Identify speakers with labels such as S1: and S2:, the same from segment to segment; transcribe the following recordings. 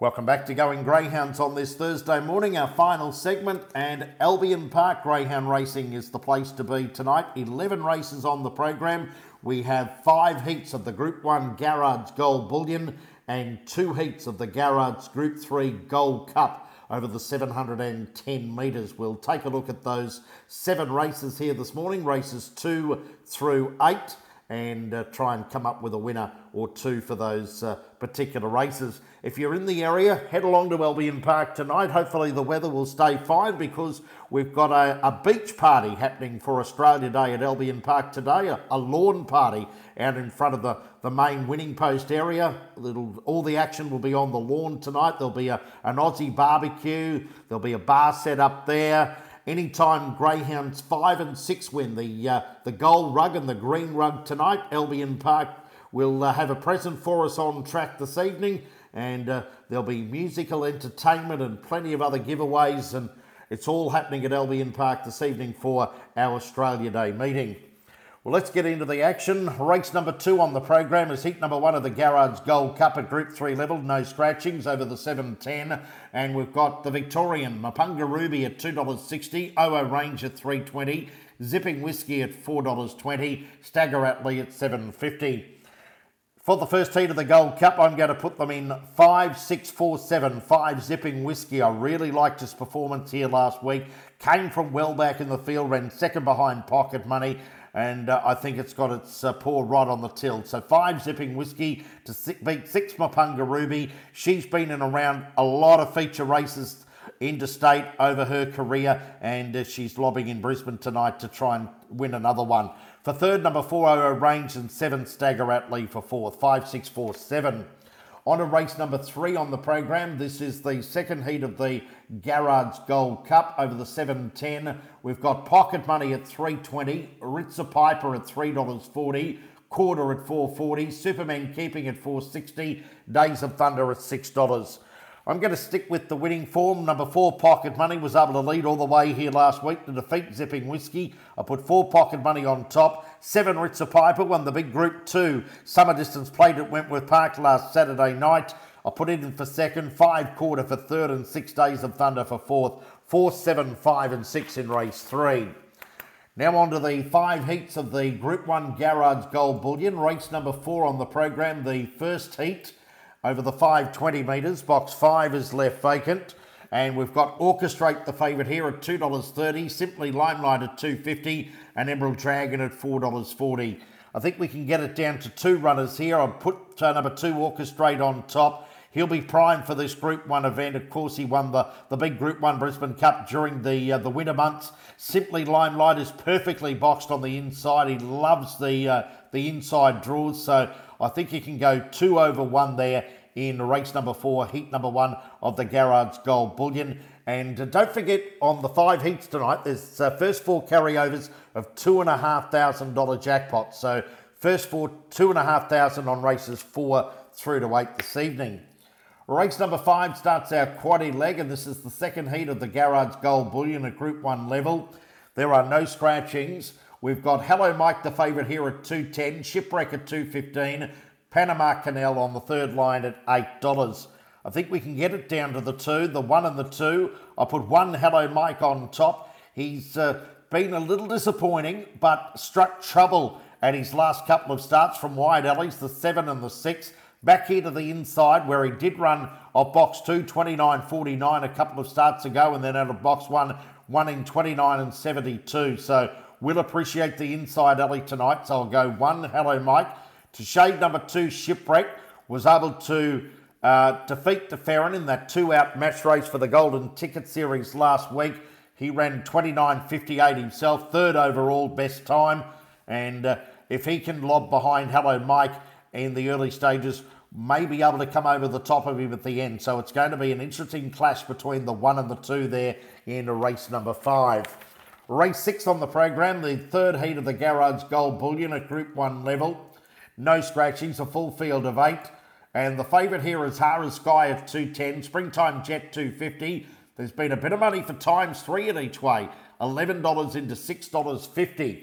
S1: Welcome back to Going Greyhounds on this Thursday morning, our final segment. And Albion Park Greyhound Racing is the place to be tonight. 11 races on the program. We have five heats of the Group 1 Garrard's Gold Bullion and two heats of the Garrard's Group 3 Gold Cup over the 710 metres. We'll take a look at those seven races here this morning, races two through eight and uh, try and come up with a winner or two for those uh, particular races. If you're in the area, head along to Albion Park tonight. Hopefully, the weather will stay fine because we've got a, a beach party happening for Australia Day at Albion Park today, a, a lawn party out in front of the, the main winning post area. It'll, all the action will be on the lawn tonight. There'll be a, an Aussie barbecue, there'll be a bar set up there. Anytime Greyhounds five and six win the uh, the gold rug and the green rug tonight, Albion Park will uh, have a present for us on track this evening, and uh, there'll be musical entertainment and plenty of other giveaways, and it's all happening at Albion Park this evening for our Australia Day meeting. Well, let's get into the action. Race number two on the program is heat number one of the Garrard's Gold Cup at Group 3 level. No scratchings over the 710. And we've got the Victorian Mapunga Ruby at $2.60, OO Range at 320 Zipping Whiskey at $4.20, Stagger Atlee at 750 for the first heat of the Gold Cup, I'm going to put them in 5, 6, 4, 7, 5 zipping whiskey. I really liked his performance here last week. Came from well back in the field, ran second behind Pocket Money, and uh, I think it's got its uh, paw right on the till. So five zipping whiskey to six, beat six Mapunga Ruby. She's been in around a lot of feature races interstate over her career, and uh, she's lobbying in Brisbane tonight to try and win another one. For third, number four, OO Range, and seven Stagger Atlee for fourth. Five, six, four, seven. On to race number three on the program. This is the second heat of the Garrard's Gold Cup over the 710. We've got pocket money at 320, Ritzer Piper at $3.40, quarter at 440, Superman keeping at 460, Days of Thunder at $6. I'm going to stick with the winning form. Number four, Pocket Money, was able to lead all the way here last week to defeat Zipping Whiskey. I put four Pocket Money on top. Seven, Ritzer Piper, won the big group two. Summer distance played at Wentworth Park last Saturday night. I put it in for second, five quarter for third, and six days of thunder for fourth. Four, seven, five, and six in race three. Now on to the five heats of the Group 1 Garrard's Gold Bullion. Race number four on the program, the first heat over the 520 metres. Box 5 is left vacant. And we've got Orchestrate, the favourite here at $2.30, Simply Limelight at $2.50, and Emerald Dragon at $4.40. I think we can get it down to two runners here. I'll put uh, number two Orchestrate on top. He'll be primed for this Group 1 event. Of course, he won the, the big Group 1 Brisbane Cup during the uh, the winter months. Simply Limelight is perfectly boxed on the inside. He loves the uh, the inside draws, so I think you can go two over one there in race number four, heat number one of the Garrard's Gold Bullion. And uh, don't forget on the five heats tonight, there's uh, first four carryovers of two and a half thousand dollar jackpots. So first four, two and a half thousand on races four through to eight this evening. Race number five starts our quaddy leg, and this is the second heat of the Garrard's Gold Bullion at Group 1 level. There are no scratchings. We've got Hello Mike, the favourite here at 210, Shipwreck at 215, Panama Canal on the third line at $8. I think we can get it down to the two, the one and the two. I put one Hello Mike on top. He's uh, been a little disappointing, but struck trouble at his last couple of starts from wide alleys, the seven and the six. Back here to the inside where he did run off box two, 29.49 a couple of starts ago, and then out of box one, one in 29 and 72. So we'll appreciate the inside alley tonight. So I'll go one, hello, Mike. To shade number two, Shipwreck was able to uh, defeat De Ferrin in that two out match race for the Golden Ticket Series last week. He ran 29.58 himself, third overall, best time. And uh, if he can lob behind Hello Mike in the early stages, may be able to come over the top of him at the end. So it's going to be an interesting clash between the one and the two there in race number five. Race six on the program, the third heat of the Garrard's Gold Bullion at Group 1 level. No scratchings, a full field of eight. And the favourite here is Hara Sky at 210, Springtime Jet 250. There's been a bit of money for times three at each way, $11 into $6.50.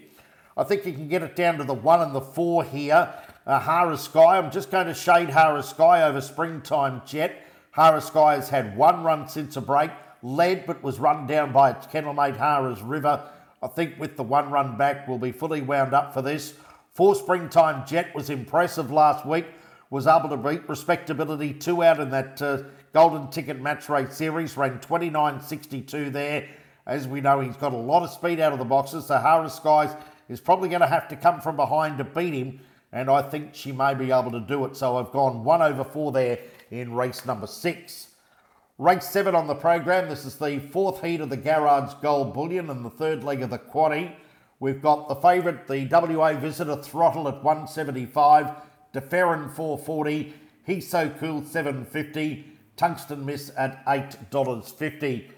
S1: I think you can get it down to the one and the four here. Uh, Hara Sky, I'm just going to shade Hara Sky over Springtime Jet. Harris Sky has had one run since a break, led but was run down by its kennelmate Hara's River. I think with the one run back, we'll be fully wound up for this. Four Springtime Jet was impressive last week, was able to beat respectability two out in that uh, Golden Ticket Match Race Series, ran 29.62 there. As we know, he's got a lot of speed out of the boxes, so Harris Skies is probably going to have to come from behind to beat him, and I think she may be able to do it. So I've gone one over four there in race number six. Race seven on the program. This is the fourth heat of the Garrard's Gold Bullion and the third leg of the quaddy. We've got the favourite, the WA Visitor Throttle at 175, DeFerrin 440, He's So Cool 750, Tungsten Miss at $8.50.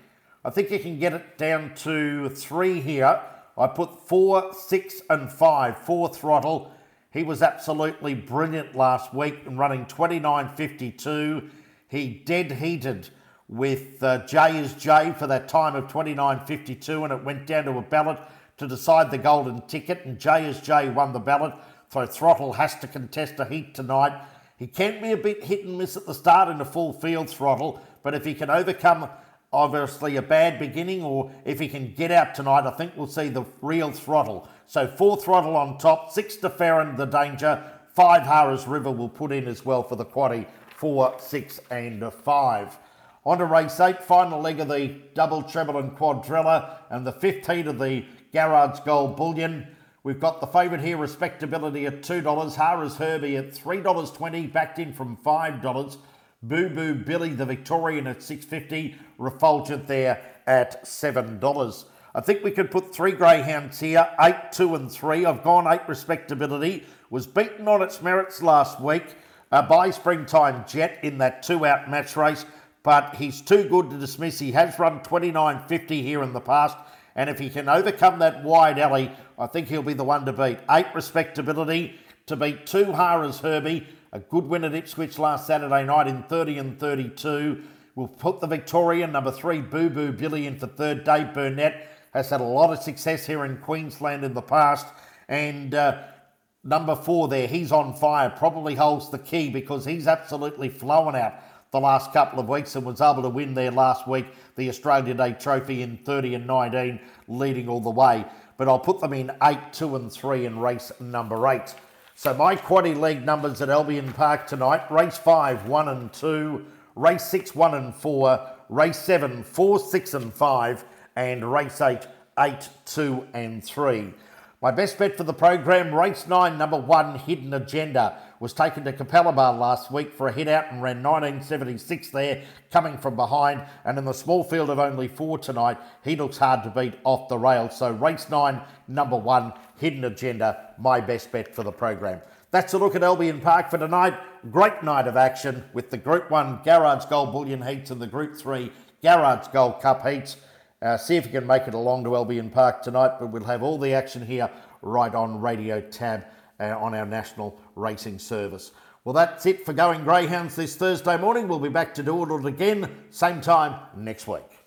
S1: I think you can get it down to three here. I put four, six, and five. Four throttle. He was absolutely brilliant last week and running 29.52. He dead heated with uh, J is J for that time of 29.52, and it went down to a ballot to decide the golden ticket, and J is J won the ballot. So Throttle has to contest a heat tonight. He can be a bit hit and miss at the start in a full field throttle, but if he can overcome obviously a bad beginning, or if he can get out tonight, I think we'll see the real throttle. So four throttle on top, six to Farron, the danger, five Harris River will put in as well for the quaddy, four, six, and five. On to race eight, final leg of the double, treble, and quadrella, and the fifth heat of the Garrard's Gold Bullion. We've got the favourite here, Respectability at $2, Harris Herbie at $3.20, backed in from $5. Boo Boo Billy, the Victorian at 650, Refulgent there at $7. I think we could put three greyhounds here, eight, two, and three. I've gone eight respectability. Was beaten on its merits last week uh, by Springtime Jet in that two-out match race, but he's too good to dismiss. He has run 29.50 here in the past, and if he can overcome that wide alley, I think he'll be the one to beat. Eight respectability to beat two Haras Herbie, a good win at Ipswich last Saturday night in 30 and 32. We'll put the Victorian number three Boo Boo Billy in for third. Dave Burnett has had a lot of success here in Queensland in the past, and uh, number four there, he's on fire. Probably holds the key because he's absolutely flowing out the last couple of weeks and was able to win there last week the Australia Day Trophy in 30 and 19, leading all the way. But I'll put them in 8, 2 and 3 in race number 8. So my quaddy league numbers at Albion Park tonight, race 5, 1 and 2, race 6, 1 and 4, race 7, 4, 6 and 5, and race 8, 8, 2 and 3. My best bet for the program, race 9, number 1, Hidden Agenda was taken to Capalaba last week for a hit out and ran 1976 there, coming from behind. And in the small field of only four tonight, he looks hard to beat off the rails. So race nine, number one, Hidden Agenda, my best bet for the program. That's a look at Albion Park for tonight. Great night of action with the Group 1 Garrard's Gold Bullion Heats and the Group 3 Garrard's Gold Cup Heats. Uh, see if you can make it along to Albion Park tonight, but we'll have all the action here right on Radio Tab uh, on our national racing service. Well, that's it for Going Greyhounds this Thursday morning. We'll be back to do it again, same time next week.